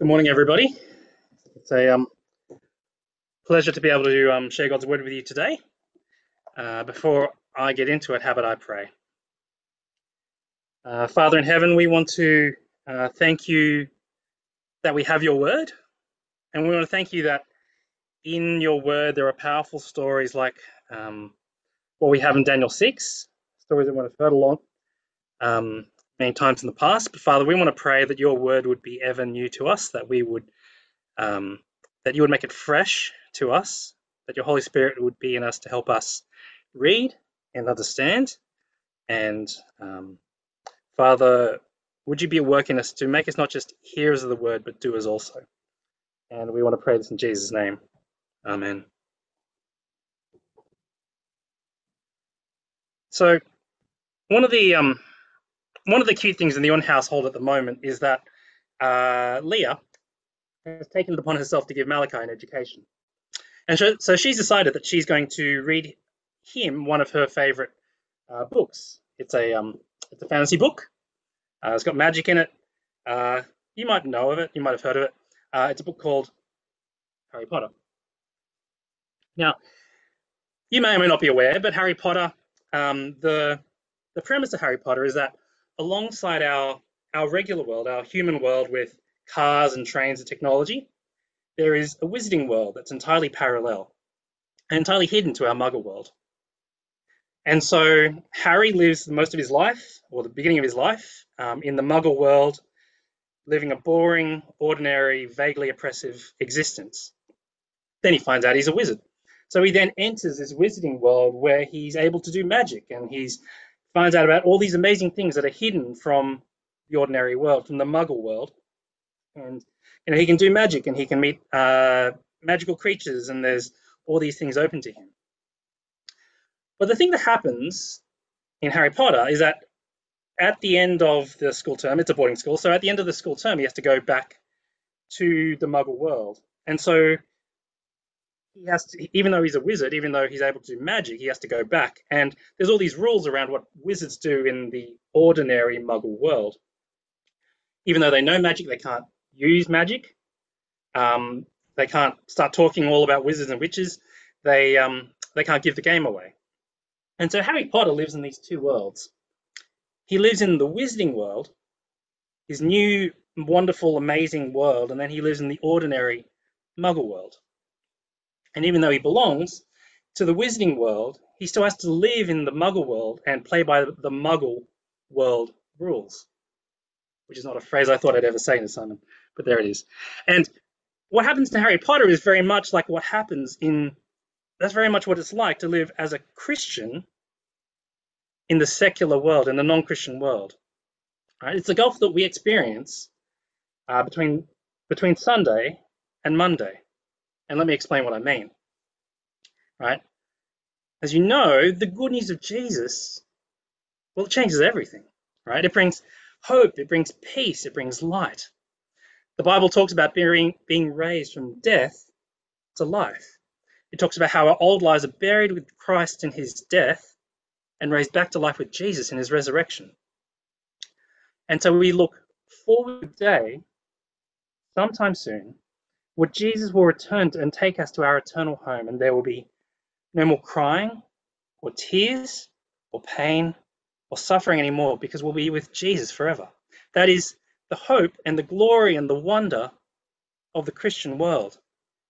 Good morning, everybody. It's a um, pleasure to be able to um, share God's word with you today. Uh, before I get into it, how about I pray? Uh, Father in heaven, we want to uh, thank you that we have your word, and we want to thank you that in your word there are powerful stories like um, what we have in Daniel 6, stories that we have heard along um, many times in the past. But Father, we want to pray that your word would be ever new to us, that we would, um, that you would make it fresh to us, that your Holy Spirit would be in us to help us read and understand. And um, Father, would you be working us to make us not just hearers of the word, but doers also? And we want to pray this in Jesus' name. Amen. So, one of the um, one of the cute things in the On household at the moment is that uh, Leah has taken it upon herself to give Malachi an education. And so, so she's decided that she's going to read him one of her favorite uh, books. It's a um, it's a fantasy book. Uh, it's got magic in it. Uh, you might know of it. You might have heard of it. Uh, it's a book called Harry Potter. Now, you may or may not be aware, but Harry Potter, um, the the premise of Harry Potter is that alongside our our regular world, our human world with cars and trains and technology, there is a wizarding world that's entirely parallel and entirely hidden to our muggle world. And so Harry lives most of his life, or the beginning of his life, um, in the muggle world, living a boring, ordinary, vaguely oppressive existence. Then he finds out he's a wizard. So he then enters this wizarding world where he's able to do magic and he's finds out about all these amazing things that are hidden from the ordinary world, from the muggle world. And you know, he can do magic and he can meet uh, magical creatures and there's all these things open to him. But the thing that happens in Harry Potter is that at the end of the school term, it's a boarding school, so at the end of the school term, he has to go back to the muggle world. And so he has to, even though he's a wizard, even though he's able to do magic, he has to go back. And there's all these rules around what wizards do in the ordinary muggle world. Even though they know magic, they can't use magic. Um, they can't start talking all about wizards and witches. They, um, they can't give the game away. And so Harry Potter lives in these two worlds. He lives in the wizarding world, his new, wonderful, amazing world, and then he lives in the ordinary muggle world. And even though he belongs to the wizarding world, he still has to live in the muggle world and play by the muggle world rules, which is not a phrase I thought I'd ever say a sermon, but there it is. And what happens to Harry Potter is very much like what happens in, that's very much what it's like to live as a Christian in the secular world, in the non-Christian world. Right? It's the gulf that we experience uh, between, between Sunday and Monday. And let me explain what I mean. Right? As you know, the good news of Jesus, well, it changes everything. Right? It brings hope, it brings peace, it brings light. The Bible talks about being, being raised from death to life. It talks about how our old lives are buried with Christ in his death and raised back to life with Jesus in his resurrection. And so we look forward to day, sometime soon, where Jesus will return and take us to our eternal home, and there will be no more crying, or tears, or pain, or suffering anymore, because we'll be with Jesus forever. That is the hope and the glory and the wonder of the Christian world.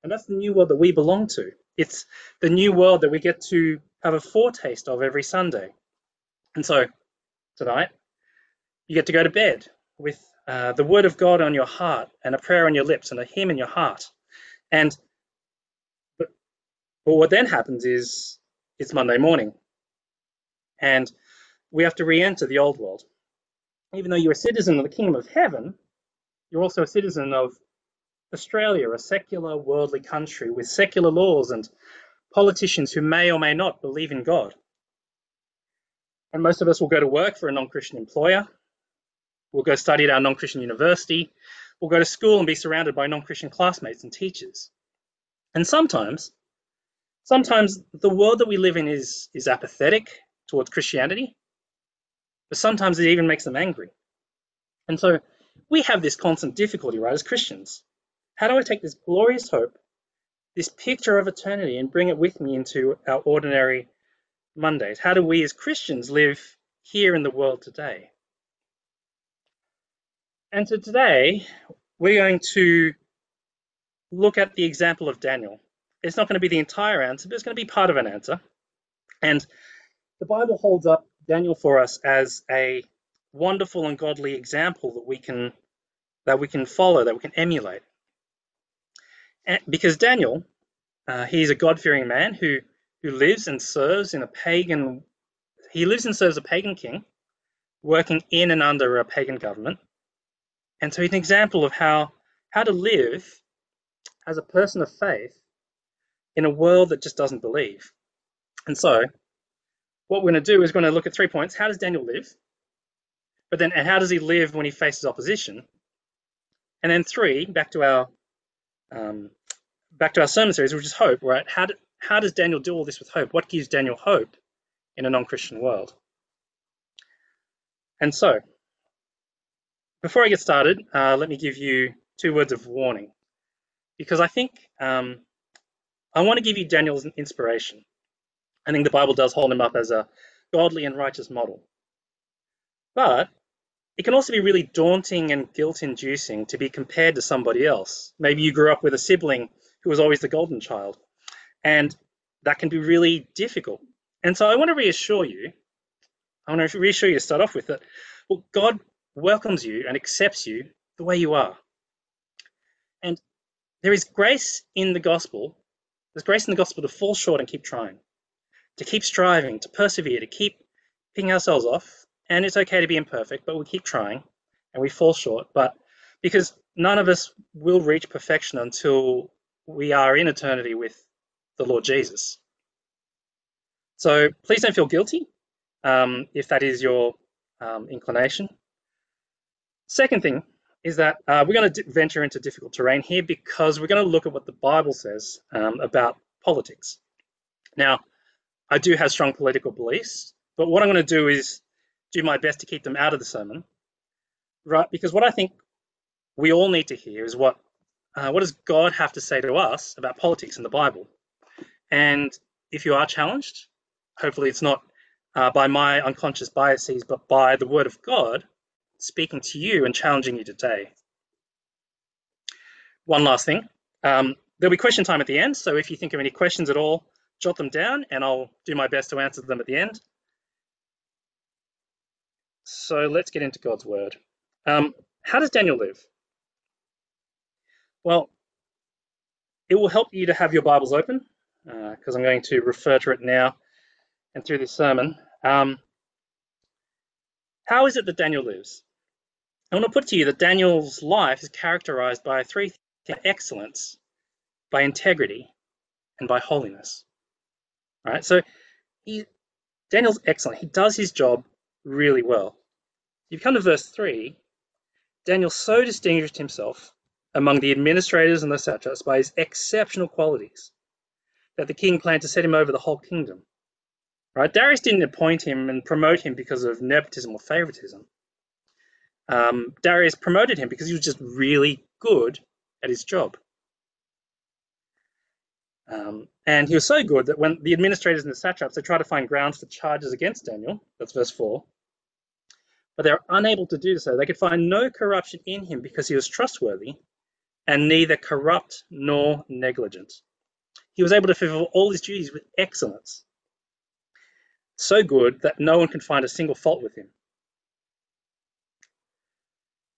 And that's the new world that we belong to. It's the new world that we get to have a foretaste of every Sunday. And so tonight, you get to go to bed with uh, the word of God on your heart and a prayer on your lips and a hymn in your heart. And but, but what then happens is it's Monday morning and we have to re-enter the old world. Even though you're a citizen of the kingdom of heaven, you're also a citizen of Australia, a secular worldly country with secular laws and politicians who may or may not believe in God. And most of us will go to work for a non-Christian employer We'll go study at our non-Christian university. We'll go to school and be surrounded by non-Christian classmates and teachers. And sometimes, sometimes the world that we live in is, is apathetic towards Christianity, but sometimes it even makes them angry. And so we have this constant difficulty, right, as Christians. How do I take this glorious hope, this picture of eternity, and bring it with me into our ordinary Mondays? How do we as Christians live here in the world today? And so today, we're going to look at the example of Daniel. It's not going to be the entire answer, but it's going to be part of an answer. And the Bible holds up Daniel for us as a wonderful and godly example that we can that we can follow, that we can emulate. And because Daniel, uh, he's a God-fearing man who who lives and serves in a pagan. He lives and serves a pagan king, working in and under a pagan government, and so he's an example of how how to live as a person of faith in a world that just doesn't believe. And so, what we're going to do is we're going to look at three points. How does Daniel live? But then, and how does he live when he faces opposition? And then three, back to our um, back to our sermon series, which is hope. Right? How do, how does Daniel do all this with hope? What gives Daniel hope in a non-Christian world? And so, before I get started, uh, let me give you two words of warning, because I think um, I want to give you Daniel's inspiration. I think the Bible does hold him up as a godly and righteous model. But it can also be really daunting and guilt inducing to be compared to somebody else. Maybe you grew up with a sibling who was always the golden child, and that can be really difficult. And so I want to reassure you, I want to reassure you to start off with that, well, God welcomes you and accepts you the way you are. And there is grace in the gospel. There's grace in the gospel to fall short and keep trying, to keep striving, to persevere, to keep picking ourselves off, and it's okay to be imperfect, but we keep trying and we fall short. But because none of us will reach perfection until we are in eternity with the Lord Jesus. So please don't feel guilty um, if that is your um, inclination. Second thing is that uh, we're going to venture into difficult terrain here because we're going to look at what the Bible says um, about politics. Now, I do have strong political beliefs, but what I'm going to do is do my best to keep them out of the sermon, right? Because what I think we all need to hear is what uh, what does God have to say to us about politics in the Bible? And if you are challenged, hopefully it's not uh, by my unconscious biases, but by the Word of God speaking to you and challenging you today. One last thing. Um, there'll be question time at the end, so if you think of any questions at all, jot them down and I'll do my best to answer them at the end. So let's get into God's word. Um, how does Daniel live? Well, it will help you to have your Bibles open because uh, I'm going to refer to it now and through this sermon. Um, how is it that Daniel lives? I want to put to you that Daniel's life is characterized by three things excellence, by integrity, and by holiness. Right, so he, Daniel's excellent. He does his job really well. You come to verse 3 Daniel so distinguished himself among the administrators and the satraps by his exceptional qualities that the king planned to set him over the whole kingdom. Right? Darius didn't appoint him and promote him because of nepotism or favoritism. Um, Darius promoted him because he was just really good at his job. Um, and he was so good that when the administrators and the satraps they tried to find grounds for charges against Daniel, that's verse 4, but they were unable to do so. They could find no corruption in him because he was trustworthy and neither corrupt nor negligent. He was able to fulfill all his duties with excellence, so good that no one can find a single fault with him.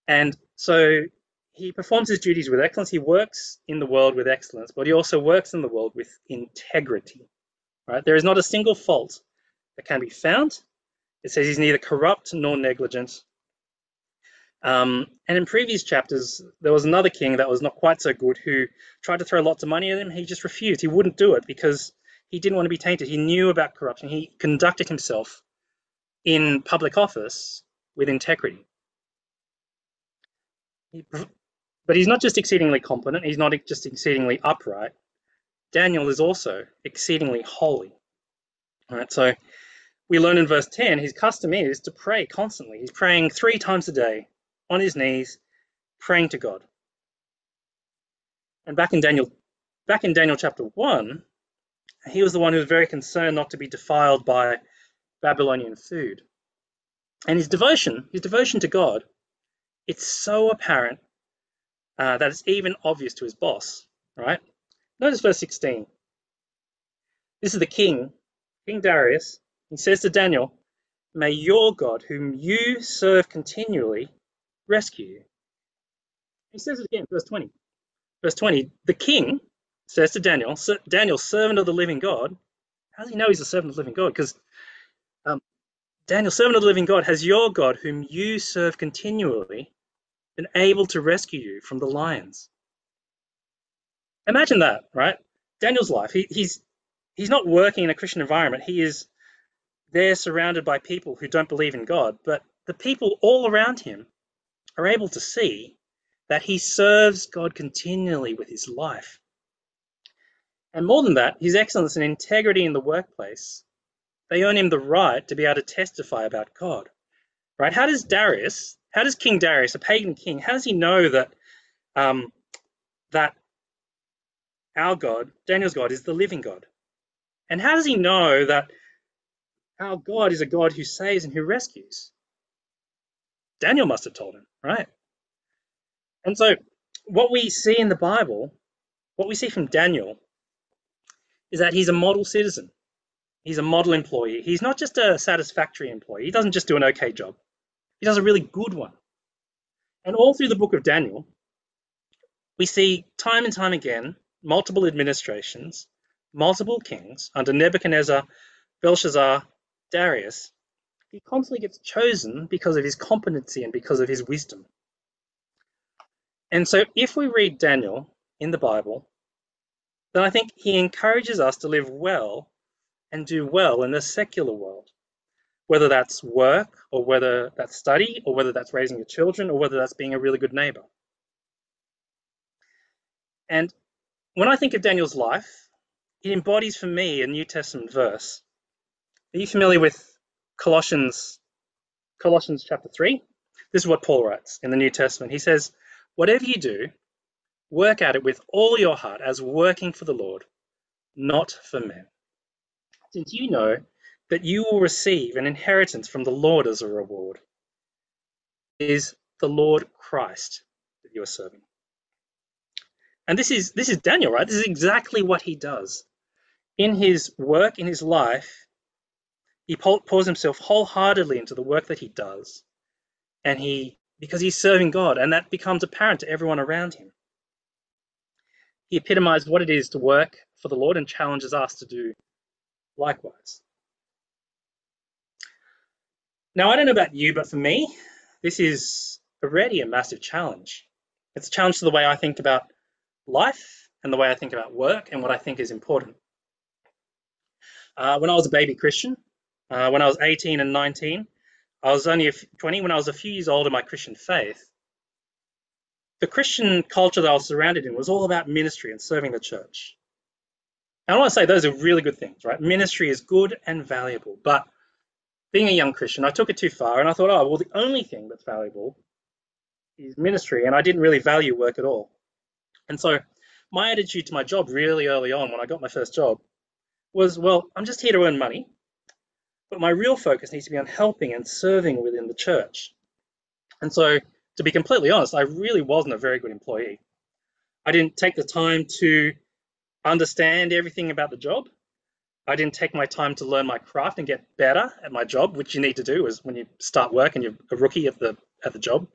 And so he performs his duties with excellence. He works in the world with excellence, but he also works in the world with integrity. Right? There is not a single fault that can be found it says he's neither corrupt nor negligent. Um, and in previous chapters, there was another king that was not quite so good who tried to throw lots of money at him. He just refused. He wouldn't do it because he didn't want to be tainted. He knew about corruption. He conducted himself in public office with integrity. But he's not just exceedingly competent, he's not just exceedingly upright. Daniel is also exceedingly holy. All right, so we learn in verse 10 his custom is to pray constantly. He's praying three times a day on his knees praying to God. And back in Daniel, back in Daniel chapter one, he was the one who was very concerned not to be defiled by Babylonian food. And his devotion, his devotion to God, it's so apparent uh, that it's even obvious to his boss, right? Notice verse 16. This is the king, King Darius. He says to Daniel, May your God, whom you serve continually, rescue you. He says it again, verse 20. Verse 20, the king says to Daniel, Daniel, servant of the living God, how does he know he's a servant of the living God? Because Daniel, servant of the living God, has your God, whom you serve continually, been able to rescue you from the lions? Imagine that, right? Daniel's life. He, he's he's not working in a Christian environment. He is there surrounded by people who don't believe in God, but the people all around him are able to see that he serves God continually with his life. And more than that, his excellence and integrity in the workplace, they earn him the right to be able to testify about God. Right? How does Darius, how does King Darius, a pagan king, how does he know that um, that our God, Daniel's God, is the living God? And how does he know that our God is a God who saves and who rescues? Daniel must have told him, right? And so, what we see in the Bible, what we see from Daniel, is that he's a model citizen. He's a model employee. He's not just a satisfactory employee. He doesn't just do an okay job. He does a really good one. And all through the book of Daniel, we see time and time again multiple administrations, multiple kings under Nebuchadnezzar, Belshazzar, Darius. He constantly gets chosen because of his competency and because of his wisdom. And so if we read Daniel in the Bible, then I think he encourages us to live well and do well in the secular world, whether that's work or whether that's study or whether that's raising your children or whether that's being a really good neighbor. And when I think of Daniel's life, it embodies for me a New Testament verse. Are you familiar with Colossians Colossians chapter 3? This is what Paul writes in the New Testament. He says, Whatever you do, Work at it with all your heart as working for the Lord, not for men. Since you know that you will receive an inheritance from the Lord as a reward, it is the Lord Christ that you are serving. And this is this is Daniel, right? This is exactly what he does. In his work, in his life, he pours himself wholeheartedly into the work that he does. And he because he's serving God, and that becomes apparent to everyone around him. He epitomized what it is to work for the Lord and challenges us to do likewise. Now, I don't know about you, but for me, this is already a massive challenge. It's a challenge to the way I think about life and the way I think about work and what I think is important. Uh, when I was a baby Christian, uh, when I was 18 and 19, I was only 20, when I was a few years old in my Christian faith, the Christian culture that I was surrounded in was all about ministry and serving the church. And I want to say those are really good things, right? Ministry is good and valuable, but being a young Christian, I took it too far and I thought, oh, well, the only thing that's valuable is ministry, and I didn't really value work at all. And so my attitude to my job really early on when I got my first job was, well, I'm just here to earn money, but my real focus needs to be on helping and serving within the church. And so to be completely honest, I really wasn't a very good employee. I didn't take the time to understand everything about the job. I didn't take my time to learn my craft and get better at my job, which you need to do is when you start work and you're a rookie at the at the job.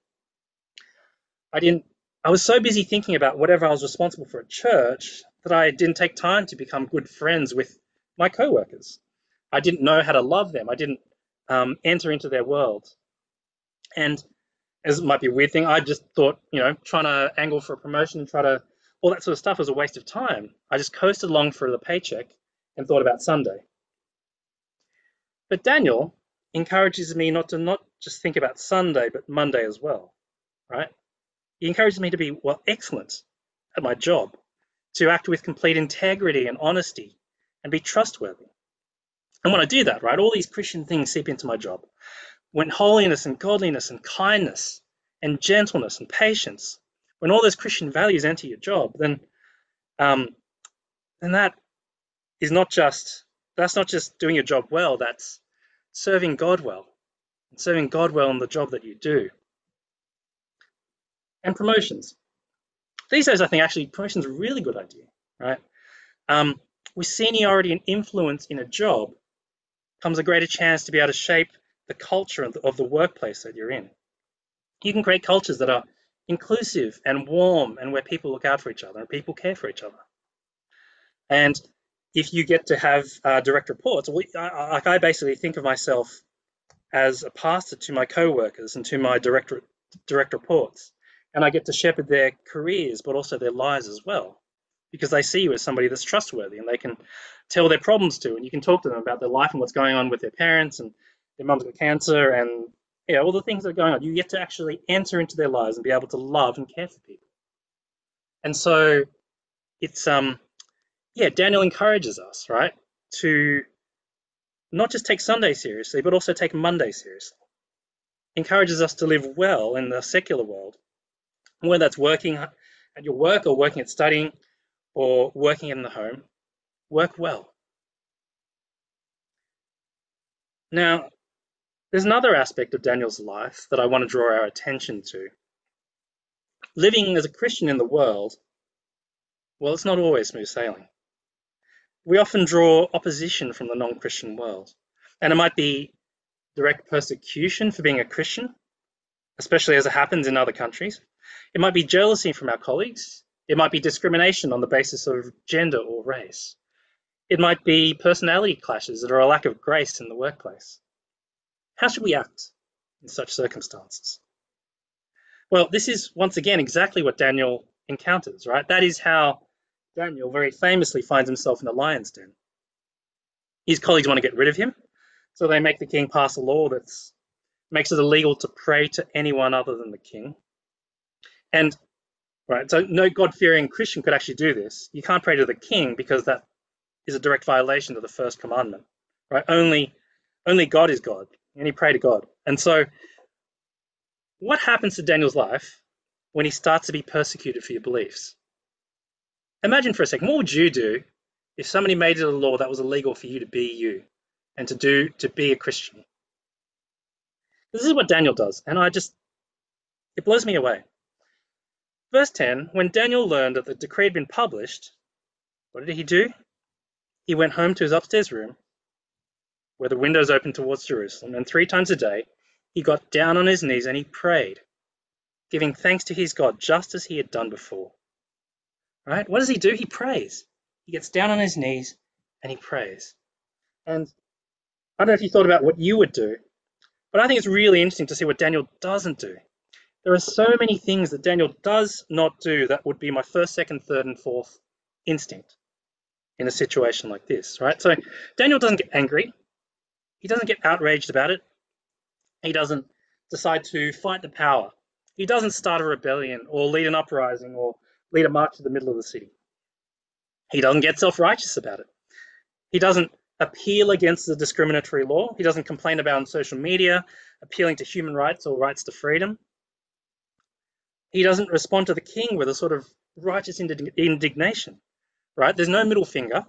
I didn't I was so busy thinking about whatever I was responsible for at church that I didn't take time to become good friends with my coworkers. I didn't know how to love them. I didn't um, enter into their world. And as it might be a weird thing, I just thought, you know, trying to angle for a promotion and try to all that sort of stuff was a waste of time. I just coasted along for the paycheck and thought about Sunday. But Daniel encourages me not to not just think about Sunday, but Monday as well, right? He encourages me to be, well, excellent at my job, to act with complete integrity and honesty and be trustworthy. And when I do that, right, all these Christian things seep into my job when holiness and godliness and kindness and gentleness and patience, when all those Christian values enter your job, then um, then that is not just that's not just doing your job well, that's serving God well. And serving God well in the job that you do. And promotions. These days I think actually promotions are a really good idea, right? Um, with seniority and influence in a job comes a greater chance to be able to shape the culture of the, of the workplace that you're in. You can create cultures that are inclusive and warm and where people look out for each other and people care for each other. And if you get to have uh, direct reports, well, I, like I basically think of myself as a pastor to my co-workers and to my direct direct reports, and I get to shepherd their careers, but also their lives as well, because they see you as somebody that's trustworthy, and they can tell their problems to, and you can talk to them about their life and what's going on with their parents, and their mum's got cancer, and yeah, all the things that are going on. You get to actually enter into their lives and be able to love and care for people, and so it's um yeah, Daniel encourages us, right, to not just take Sunday seriously, but also take Monday seriously. Encourages us to live well in the secular world, whether that's working at your work or working at studying or working in the home, work well. Now, there's another aspect of Daniel's life that I want to draw our attention to. Living as a Christian in the world, well, it's not always smooth sailing we often draw opposition from the non-Christian world. And it might be direct persecution for being a Christian, especially as it happens in other countries. It might be jealousy from our colleagues. It might be discrimination on the basis of gender or race. It might be personality clashes or a lack of grace in the workplace. How should we act in such circumstances? Well, this is once again exactly what Daniel encounters, right? That is how Daniel very famously finds himself in the lion's den. His colleagues want to get rid of him, so they make the king pass a law that makes it illegal to pray to anyone other than the king. And right, so no God-fearing Christian could actually do this. You can't pray to the king because that is a direct violation of the first commandment. Right? Only only God is God. You he prayed to God. And so what happens to Daniel's life when he starts to be persecuted for your beliefs? Imagine for a second, what would you do if somebody made it a law that was illegal for you to be you and to do to be a Christian? This is what Daniel does, and I just it blows me away. Verse 10, when Daniel learned that the decree had been published, what did he do? He went home to his upstairs room where the windows opened towards Jerusalem, and three times a day he got down on his knees and he prayed, giving thanks to his God just as he had done before. Right? What does he do? He prays. He gets down on his knees and he prays. And I don't know if you thought about what you would do, but I think it's really interesting to see what Daniel doesn't do. There are so many things that Daniel does not do that would be my first, second, third, and fourth instinct in a situation like this, right? So Daniel doesn't get angry. He doesn't get outraged about it. He doesn't decide to fight the power. He doesn't start a rebellion or lead an uprising or lead a march to the middle of the city. He doesn't get self-righteous about it. He doesn't appeal against the discriminatory law. He doesn't complain about on social media, appealing to human rights or rights to freedom. He doesn't respond to the king with a sort of righteous indignation, right? There's no middle finger.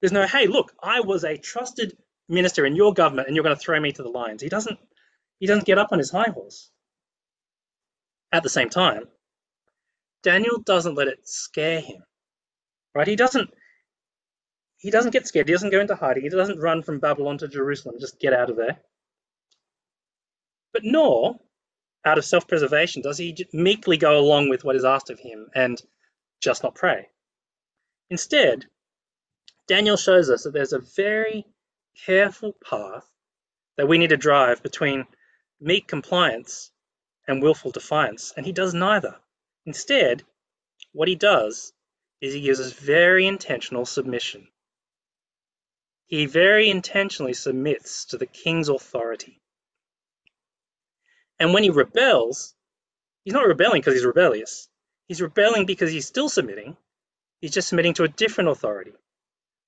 There's no, hey, look, I was a trusted minister in your government and you're going to throw me to the lions. He doesn't, he doesn't get up on his high horse. At the same time, Daniel doesn't let it scare him, right? He doesn't he doesn't get scared. He doesn't go into hiding. He doesn't run from Babylon to Jerusalem, just get out of there. But nor, out of self-preservation, does he meekly go along with what is asked of him and just not pray. Instead, Daniel shows us that there's a very careful path that we need to drive between meek compliance and willful defiance, and he does neither. Instead, what he does is he gives us very intentional submission. He very intentionally submits to the king's authority. And when he rebels, he's not rebelling because he's rebellious. He's rebelling because he's still submitting. He's just submitting to a different authority,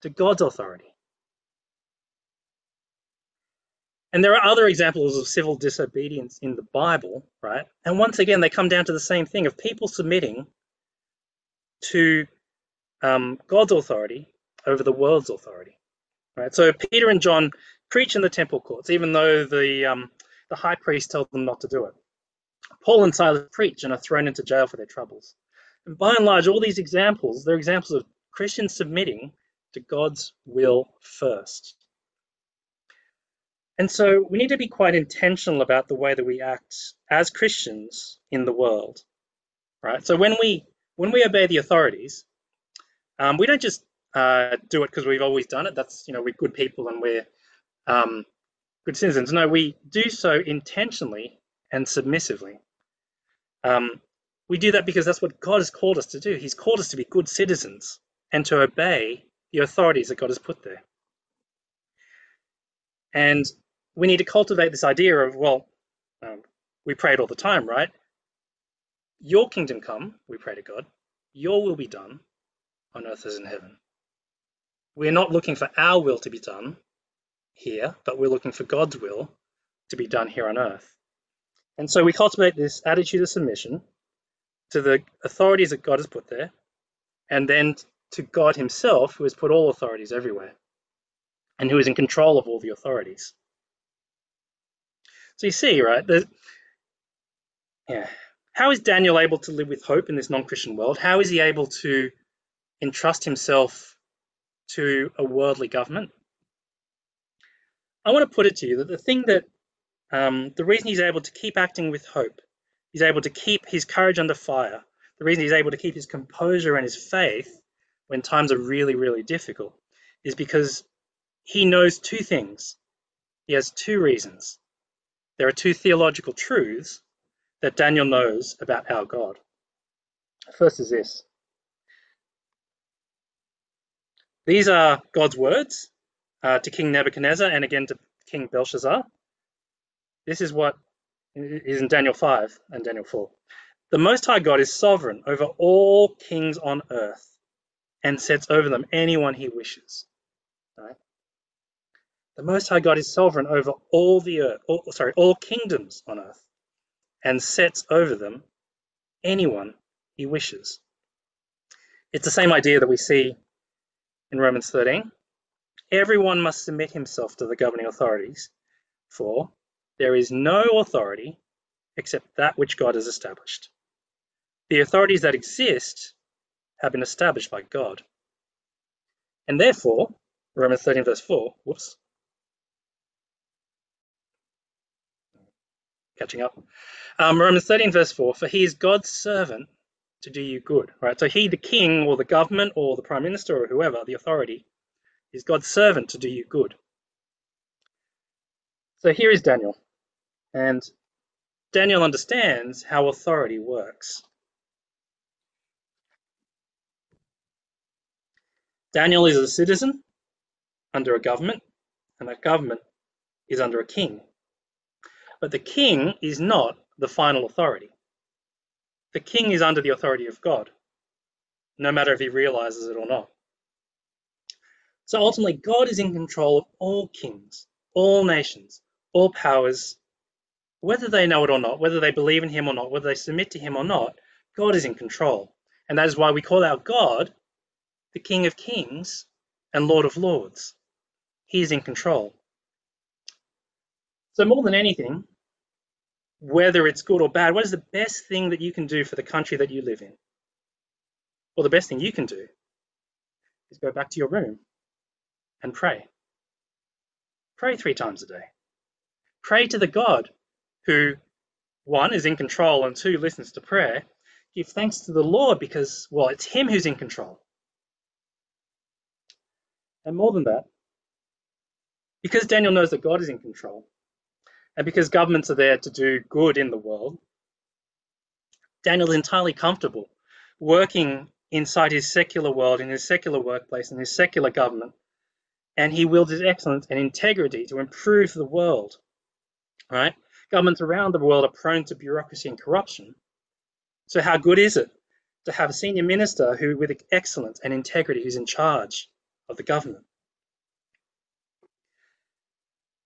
to God's authority. And there are other examples of civil disobedience in the Bible, right? And once again, they come down to the same thing of people submitting to um, God's authority over the world's authority, right? So Peter and John preach in the temple courts, even though the um, the high priest tells them not to do it. Paul and Silas preach and are thrown into jail for their troubles. And by and large, all these examples, they're examples of Christians submitting to God's will first. And so we need to be quite intentional about the way that we act as Christians in the world, right? So when we when we obey the authorities, um, we don't just uh, do it because we've always done it. That's you know we're good people and we're um, good citizens. No, we do so intentionally and submissively. Um, we do that because that's what God has called us to do. He's called us to be good citizens and to obey the authorities that God has put there. And we need to cultivate this idea of, well, um, we pray it all the time, right? Your kingdom come, we pray to God, your will be done on earth as in heaven. We're not looking for our will to be done here, but we're looking for God's will to be done here on earth. And so we cultivate this attitude of submission to the authorities that God has put there, and then to God Himself, who has put all authorities everywhere, and who is in control of all the authorities. So you see, right? yeah. How is Daniel able to live with hope in this non-Christian world? How is he able to entrust himself to a worldly government? I want to put it to you that the thing that um, the reason he's able to keep acting with hope, he's able to keep his courage under fire, the reason he's able to keep his composure and his faith when times are really, really difficult is because he knows two things. He has two reasons. There are two theological truths that Daniel knows about our God. First is this. These are God's words uh, to King Nebuchadnezzar and again to King Belshazzar. This is what is in Daniel 5 and Daniel 4. The Most High God is sovereign over all kings on earth and sets over them anyone he wishes. Right? The Most High God is sovereign over all the earth, all, sorry, all kingdoms on earth and sets over them anyone he wishes. It's the same idea that we see in Romans 13. Everyone must submit himself to the governing authorities, for there is no authority except that which God has established. The authorities that exist have been established by God. And therefore, Romans 13, verse 4, whoops, catching up. Um, Romans 13, verse 4, for he is God's servant to do you good, right? So he, the king or the government or the prime minister or whoever, the authority, is God's servant to do you good. So here is Daniel. And Daniel understands how authority works. Daniel is a citizen under a government, and that government is under a king. But the king is not the final authority. The king is under the authority of God, no matter if he realizes it or not. So ultimately, God is in control of all kings, all nations, all powers, whether they know it or not, whether they believe in him or not, whether they submit to him or not, God is in control. And that is why we call our God the King of Kings and Lord of Lords. He is in control. So, more than anything, whether it's good or bad, what is the best thing that you can do for the country that you live in? Well, the best thing you can do is go back to your room and pray. Pray three times a day. Pray to the God who, one, is in control and two, listens to prayer. Give thanks to the Lord because, well, it's Him who's in control. And more than that, because Daniel knows that God is in control, and because governments are there to do good in the world, Daniel's entirely comfortable working inside his secular world, in his secular workplace, in his secular government, and he wields his excellence and integrity to improve the world. Right? Governments around the world are prone to bureaucracy and corruption. So how good is it to have a senior minister who, with excellence and integrity, who's in charge of the government?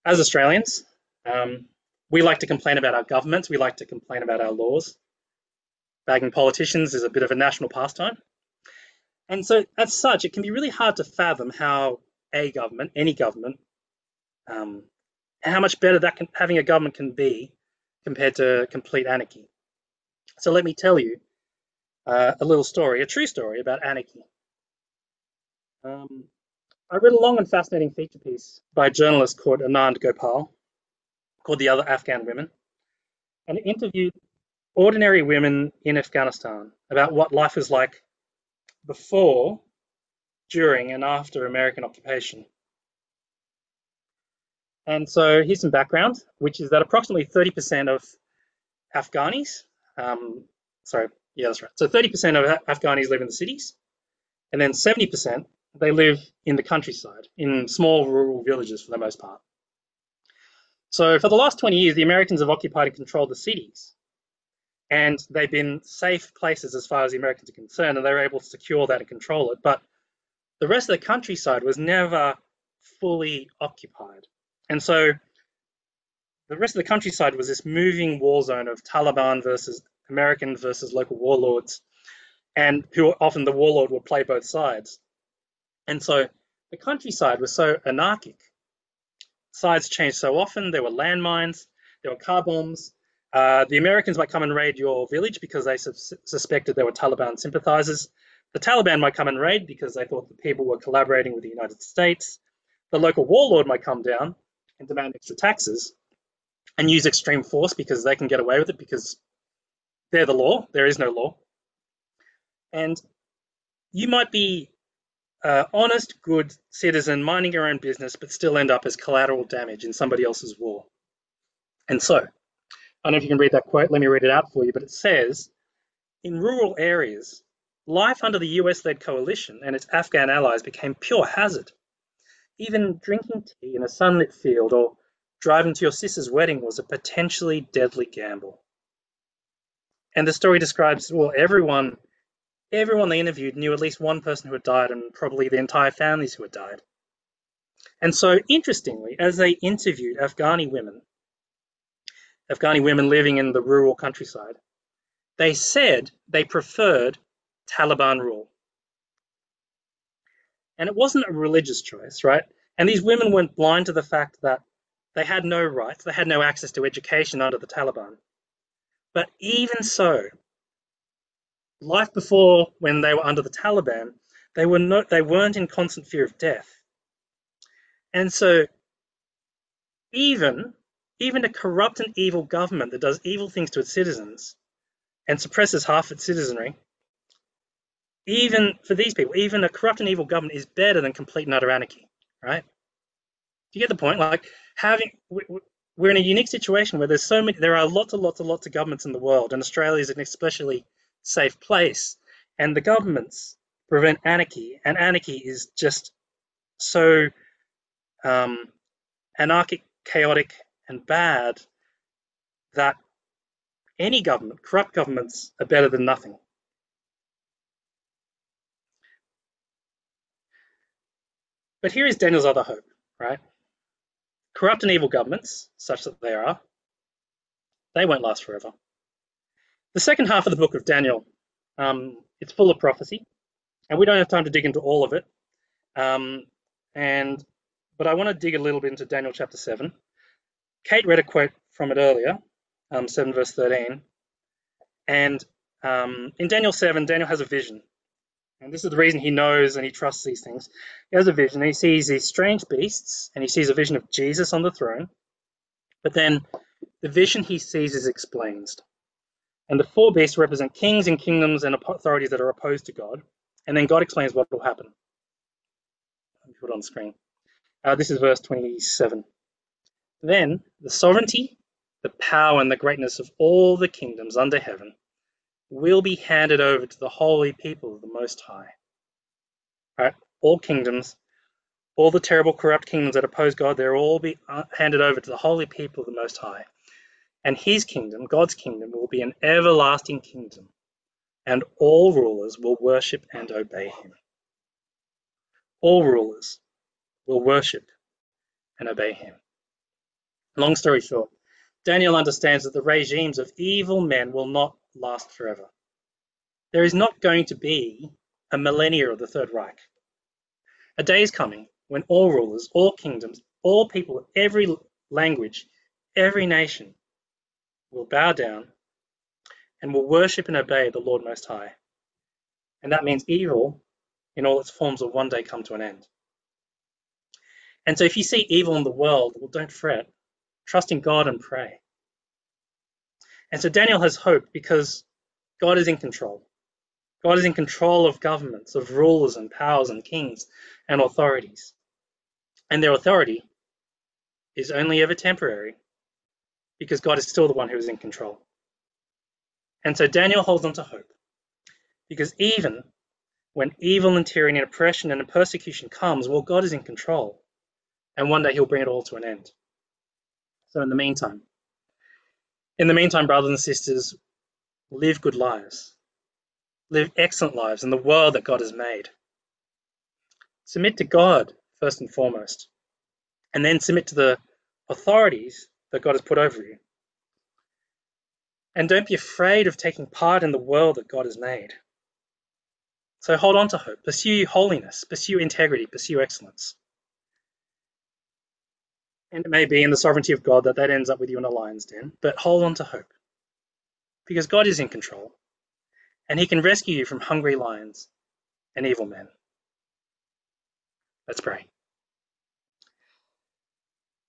As Australians, Um, we like to complain about our governments. We like to complain about our laws. Bagging politicians is a bit of a national pastime. And so, as such, it can be really hard to fathom how a government, any government, um, how much better that can, having a government can be compared to complete anarchy. So let me tell you uh, a little story, a true story about anarchy. Um, I read a long and fascinating feature piece by a journalist called Anand Gopal called The Other Afghan Women, and it interviewed ordinary women in Afghanistan about what life was like before, during, and after American occupation. And so here's some background, which is that approximately 30% of Afghanis, um, sorry, yeah, that's right. So 30% of Afghanis live in the cities, and then 70% they live in the countryside, in small rural villages for the most part. So for the last 20 years, the Americans have occupied and controlled the cities. And they've been safe places as far as the Americans are concerned, and they were able to secure that and control it. But the rest of the countryside was never fully occupied. And so the rest of the countryside was this moving war zone of Taliban versus American versus local warlords, and who often the warlord would play both sides. And so the countryside was so anarchic. Sides changed so often. There were landmines, there were car bombs. Uh, the Americans might come and raid your village because they su suspected there were Taliban sympathizers. The Taliban might come and raid because they thought the people were collaborating with the United States. The local warlord might come down and demand extra taxes and use extreme force because they can get away with it because they're the law. There is no law. And you might be uh, honest, good citizen minding your own business, but still end up as collateral damage in somebody else's war. And so, I don't know if you can read that quote, let me read it out for you, but it says In rural areas, life under the US led coalition and its Afghan allies became pure hazard. Even drinking tea in a sunlit field or driving to your sister's wedding was a potentially deadly gamble. And the story describes, well, everyone everyone they interviewed knew at least one person who had died and probably the entire families who had died. And so, interestingly, as they interviewed Afghani women, Afghani women living in the rural countryside, they said they preferred Taliban rule. And it wasn't a religious choice, right? And these women weren't blind to the fact that they had no rights, they had no access to education under the Taliban. But even so, life before when they were under the Taliban, they were not they weren't in constant fear of death. And so even even a corrupt and evil government that does evil things to its citizens and suppresses half its citizenry, even for these people, even a corrupt and evil government is better than complete and utter anarchy, right? Do you get the point? Like having we're in a unique situation where there's so many there are lots and lots and lots of governments in the world, and Australia is an especially safe place. And the governments prevent anarchy, and anarchy is just so um, anarchic, chaotic, and bad that any government, corrupt governments, are better than nothing. But here is Daniel's other hope, right? Corrupt and evil governments, such that they are, they won't last forever. The second half of the book of Daniel, um, it's full of prophecy, and we don't have time to dig into all of it. Um, and but I want to dig a little bit into Daniel chapter seven. Kate read a quote from it earlier, um, seven verse thirteen, and um, in Daniel seven, Daniel has a vision, and this is the reason he knows and he trusts these things. He has a vision. He sees these strange beasts, and he sees a vision of Jesus on the throne. But then the vision he sees is explained. And the four beasts represent kings and kingdoms and authorities that are opposed to God. And then God explains what will happen. Put on the screen. Uh, this is verse 27. Then the sovereignty, the power, and the greatness of all the kingdoms under heaven will be handed over to the holy people of the Most High. Right? All kingdoms, all the terrible, corrupt kingdoms that oppose God, they'll all be uh, handed over to the holy people of the Most High. And his kingdom, God's kingdom, will be an everlasting kingdom, and all rulers will worship and obey him. All rulers will worship and obey him. Long story short, Daniel understands that the regimes of evil men will not last forever. There is not going to be a millennia of the Third Reich. A day is coming when all rulers, all kingdoms, all people, every language, every nation will bow down and will worship and obey the Lord Most High. And that means evil in all its forms will one day come to an end. And so if you see evil in the world, well, don't fret. Trust in God and pray. And so Daniel has hope because God is in control. God is in control of governments, of rulers and powers and kings and authorities. And their authority is only ever temporary because God is still the one who is in control. And so Daniel holds on to hope because even when evil and tyranny and oppression and persecution comes, well, God is in control. And one day he'll bring it all to an end. So in the meantime, in the meantime, brothers and sisters, live good lives. Live excellent lives in the world that God has made. Submit to God first and foremost, and then submit to the authorities that God has put over you. And don't be afraid of taking part in the world that God has made. So hold on to hope, pursue holiness, pursue integrity, pursue excellence. And it may be in the sovereignty of God that that ends up with you in a lion's den, but hold on to hope. Because God is in control, and He can rescue you from hungry lions and evil men. Let's pray.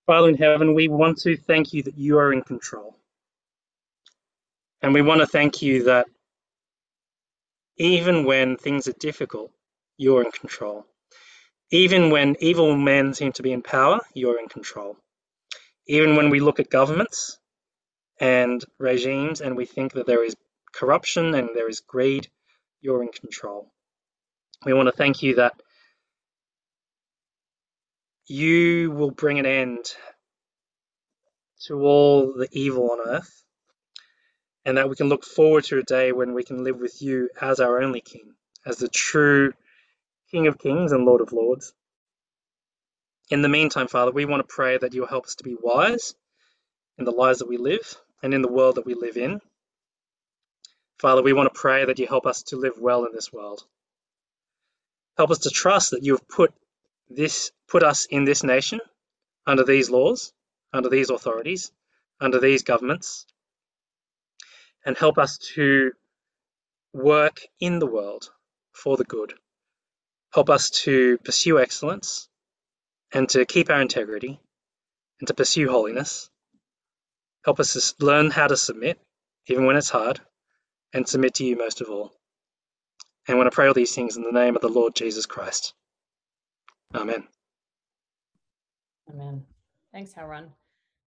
Father in heaven, we want to thank you that you are in control. And we want to thank you that even when things are difficult, you're in control. Even when evil men seem to be in power, you're in control. Even when we look at governments and regimes and we think that there is corruption and there is greed, you're in control. We want to thank you that you will bring an end to all the evil on earth, and that we can look forward to a day when we can live with you as our only King, as the true King of Kings and Lord of Lords. In the meantime, Father, we want to pray that you'll help us to be wise in the lives that we live and in the world that we live in. Father, we want to pray that you help us to live well in this world. Help us to trust that you have put this put us in this nation under these laws, under these authorities, under these governments, and help us to work in the world for the good. Help us to pursue excellence and to keep our integrity and to pursue holiness. Help us to learn how to submit, even when it's hard, and submit to you most of all. And I want to pray all these things in the name of the Lord Jesus Christ. Amen. Amen. Thanks, Howron.